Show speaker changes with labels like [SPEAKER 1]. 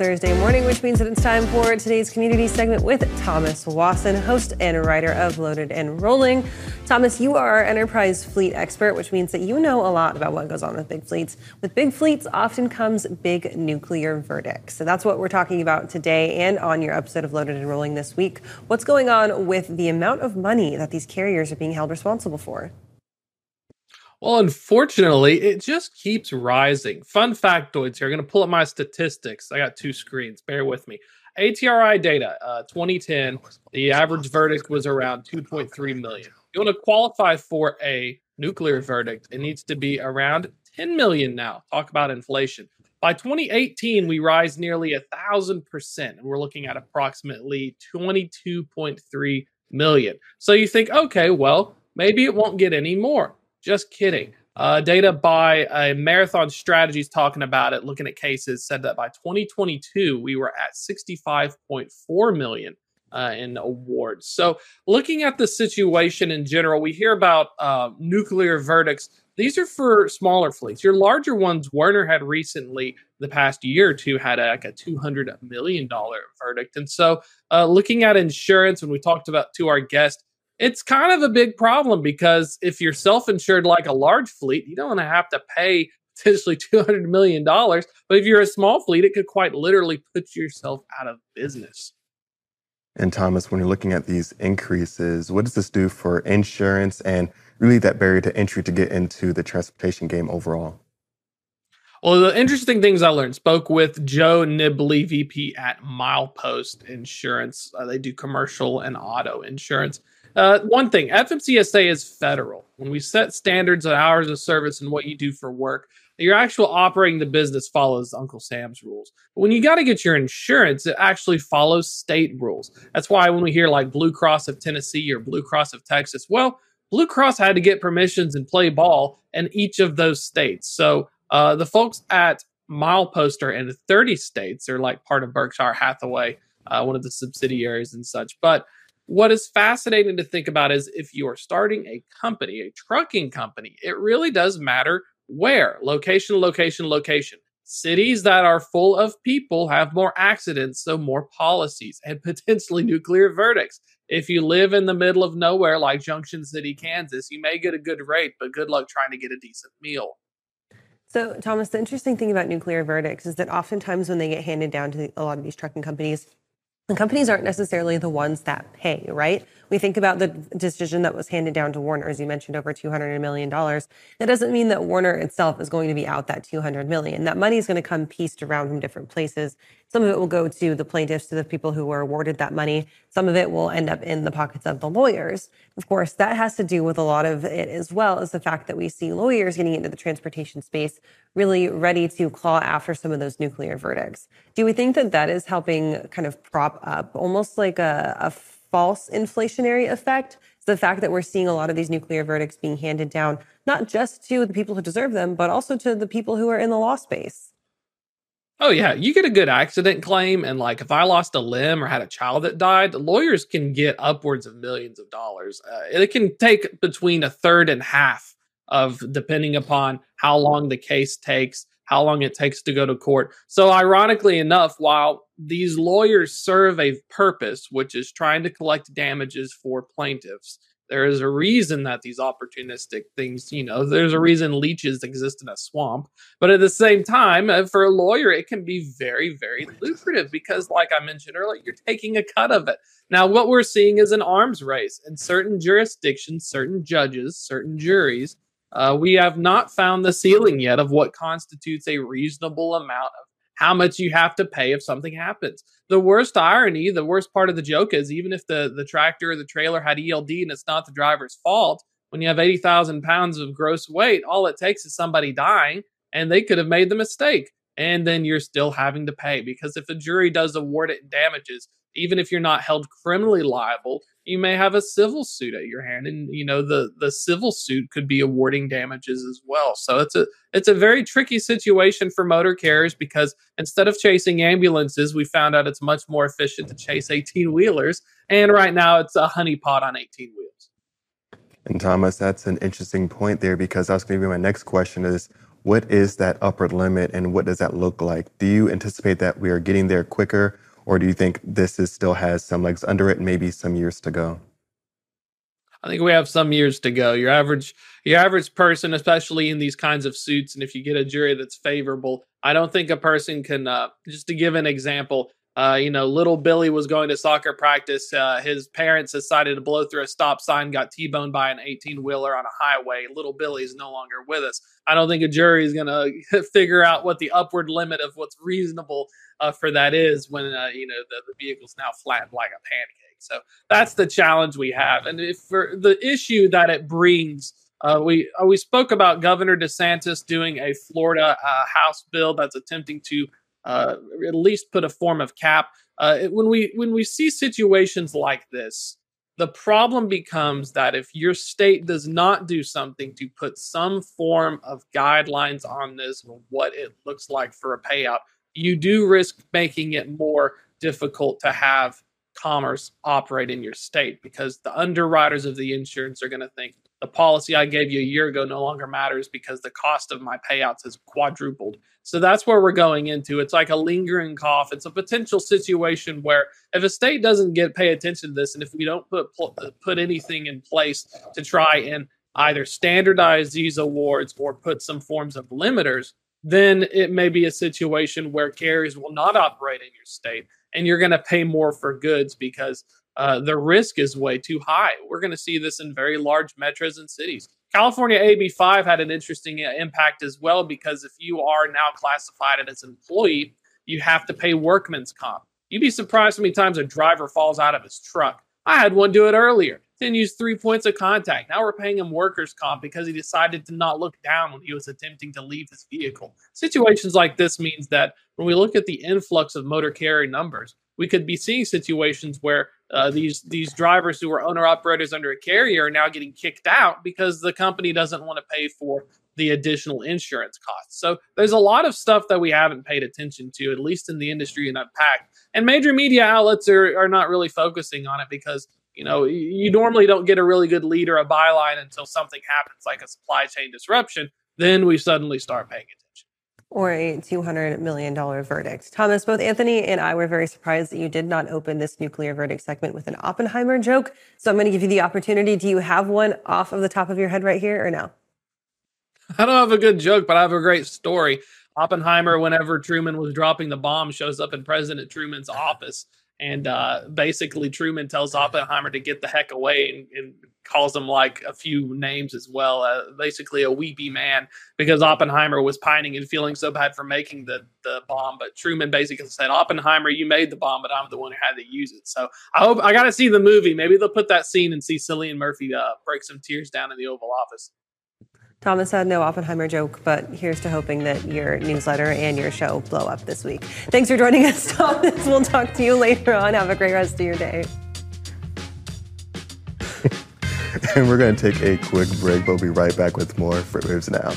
[SPEAKER 1] Thursday morning, which means that it's time for today's community segment with Thomas Wasson, host and writer of Loaded and Rolling. Thomas, you are our enterprise fleet expert, which means that you know a lot about what goes on with big fleets. With big fleets often comes big nuclear verdicts. So that's what we're talking about today and on your episode of Loaded and Rolling this week. What's going on with the amount of money that these carriers are being held responsible for?
[SPEAKER 2] Well, unfortunately, it just keeps rising. Fun factoids here. I'm going to pull up my statistics. I got two screens. Bear with me. ATRI data, uh, 2010, the average verdict was around 2.3 million. You want to qualify for a nuclear verdict, it needs to be around 10 million now. Talk about inflation. By 2018, we rise nearly a thousand percent, and we're looking at approximately 22.3 million. So you think, okay, well, maybe it won't get any more. Just kidding. Uh, data by a Marathon Strategies talking about it, looking at cases, said that by 2022 we were at 65.4 million uh, in awards. So, looking at the situation in general, we hear about uh, nuclear verdicts. These are for smaller fleets. Your larger ones, Werner had recently, the past year or two, had a, like a $200 million verdict. And so, uh, looking at insurance, when we talked about to our guest, it's kind of a big problem because if you're self-insured like a large fleet, you don't want to have to pay potentially $200 million. But if you're a small fleet, it could quite literally put yourself out of business.
[SPEAKER 3] And Thomas, when you're looking at these increases, what does this do for insurance and really that barrier to entry to get into the transportation game overall?
[SPEAKER 2] Well, the interesting things I learned spoke with Joe Nibley, VP at Milepost Insurance. Uh, they do commercial and auto insurance. Uh, one thing, FMCSA is federal. When we set standards on hours of service and what you do for work, your actual operating the business follows Uncle Sam's rules. But when you got to get your insurance, it actually follows state rules. That's why when we hear like Blue Cross of Tennessee or Blue Cross of Texas, well, Blue Cross had to get permissions and play ball in each of those states. So uh, the folks at Milepost are in 30 states. They're like part of Berkshire Hathaway, uh, one of the subsidiaries and such. But what is fascinating to think about is if you are starting a company, a trucking company, it really does matter where location, location, location. Cities that are full of people have more accidents, so more policies and potentially nuclear verdicts. If you live in the middle of nowhere like Junction City, Kansas, you may get a good rate, but good luck trying to get a decent meal.
[SPEAKER 1] So, Thomas, the interesting thing about nuclear verdicts is that oftentimes when they get handed down to a lot of these trucking companies, the companies aren't necessarily the ones that pay, right? We think about the decision that was handed down to Werner, as you mentioned, over $200 million. That doesn't mean that Werner itself is going to be out that 200 million. That money is going to come pieced around from different places. Some of it will go to the plaintiffs, to the people who were awarded that money. Some of it will end up in the pockets of the lawyers. Of course, that has to do with a lot of it as well as the fact that we see lawyers getting into the transportation space really ready to claw after some of those nuclear verdicts. Do we think that that is helping kind of prop up almost like a, a false inflationary effect is the fact that we're seeing a lot of these nuclear verdicts being handed down, not just to the people who deserve them, but also to the people who are in the law space.
[SPEAKER 2] Oh yeah, you get a good accident claim, and like if I lost a limb or had a child that died, lawyers can get upwards of millions of dollars. Uh, it can take between a third and half of, depending upon how long the case takes, how long it takes to go to court. So, ironically enough, while these lawyers serve a purpose, which is trying to collect damages for plaintiffs, there is a reason that these opportunistic things, you know, there's a reason leeches exist in a swamp. But at the same time, uh, for a lawyer, it can be very, very lucrative because, like I mentioned earlier, you're taking a cut of it. Now, what we're seeing is an arms race in certain jurisdictions, certain judges, certain juries uh, we have not found the ceiling yet of what constitutes a reasonable amount of how much you have to pay if something happens. The worst irony, the worst part of the joke is even if the, the tractor or the trailer had ELD and it's not the driver's fault, when you have 80,000 pounds of gross weight, all it takes is somebody dying and they could have made the mistake. And then you're still having to pay because if a jury does award it damages, even if you're not held criminally liable, you may have a civil suit at your hand. And you know the the civil suit could be awarding damages as well. So it's a it's a very tricky situation for motor carriers because instead of chasing ambulances we found out it's much more efficient to chase 18 wheelers and right now it's a honeypot on 18 wheels.
[SPEAKER 3] And thomas that's an interesting point there because was going to be my next question is what is that upper limit and what does that look like? Do you anticipate that we are getting there quicker, or do you think this is still has some legs under it and maybe some years to go?
[SPEAKER 2] I think we have some years to go. Your average your average person, especially in these kinds of suits, and if you get a jury that's favorable, I don't think a person can. Uh, just to give an example, uh, you know, little Billy was going to soccer practice. Uh, his parents decided to blow through a stop sign, got T-boned by an 18-wheeler on a highway. Little Billy is no longer with us. I don't think a jury is going to figure out what the upward limit of what's reasonable uh, for that is when uh, you know the, the vehicle's now flattened like a pancake. So that's the challenge we have, and if for the issue that it brings. Uh, we uh, we spoke about Governor DeSantis doing a Florida uh, House bill that's attempting to uh, at least put a form of cap. Uh, when we when we see situations like this, the problem becomes that if your state does not do something to put some form of guidelines on this, what it looks like for a payout, you do risk making it more difficult to have commerce operate in your state because the underwriters of the insurance are going to think the policy I gave you a year ago no longer matters because the cost of my payouts has quadrupled. So that's where we're going into. It's like a lingering cough. It's a potential situation where if a state doesn't get pay attention to this, and if we don't put put anything in place to try and either standardize these awards or put some forms of limiters, then it may be a situation where carriers will not operate in your state, and you're going to pay more for goods because uh, the risk is way too high. We're going to see this in very large metros and cities. California AB5 had an interesting uh, impact as well because if you are now classified as an employee, you have to pay workman's comp. You'd be surprised how many times a driver falls out of his truck. I had one do it earlier. Then use three points of contact. Now we're paying him workers' comp because he decided to not look down when he was attempting to leave his vehicle. Situations like this means that when we look at the influx of motor carrier numbers, we could be seeing situations where uh, these these drivers who are owner operators under a carrier are now getting kicked out because the company doesn't want to pay for the additional insurance costs. So there's a lot of stuff that we haven't paid attention to, at least in the industry and unpacked. And major media outlets are, are not really focusing on it because you know you normally don't get a really good lead or a byline until something happens like a supply chain disruption. Then we suddenly start paying attention
[SPEAKER 1] or a $200 million verdict. Thomas, both Anthony and I were very surprised that you did not open this nuclear verdict segment with an Oppenheimer joke. So I'm going to give you the opportunity. Do you have one off of the top of your head right here or no?
[SPEAKER 2] I don't have a good joke, but I have a great story. Oppenheimer, whenever Truman was dropping the bomb, shows up in President Truman's office. And uh, basically, Truman tells Oppenheimer to get the heck away and, and calls him like a few names as well. Uh, basically, a weepy man because Oppenheimer was pining and feeling so bad for making the the bomb. But Truman basically said, "Oppenheimer, you made the bomb, but I'm the one who had to use it." So I hope I got to see the movie. Maybe they'll put that scene and see Cillian Murphy uh, break some tears down in the Oval Office.
[SPEAKER 1] Thomas had no Oppenheimer joke, but here's to hoping that your newsletter and your show blow up this week. Thanks for joining us, Thomas. We'll talk to you later on. Have a great rest of your day.
[SPEAKER 3] and we're going to take a quick break. We'll be right back with more Waves Now.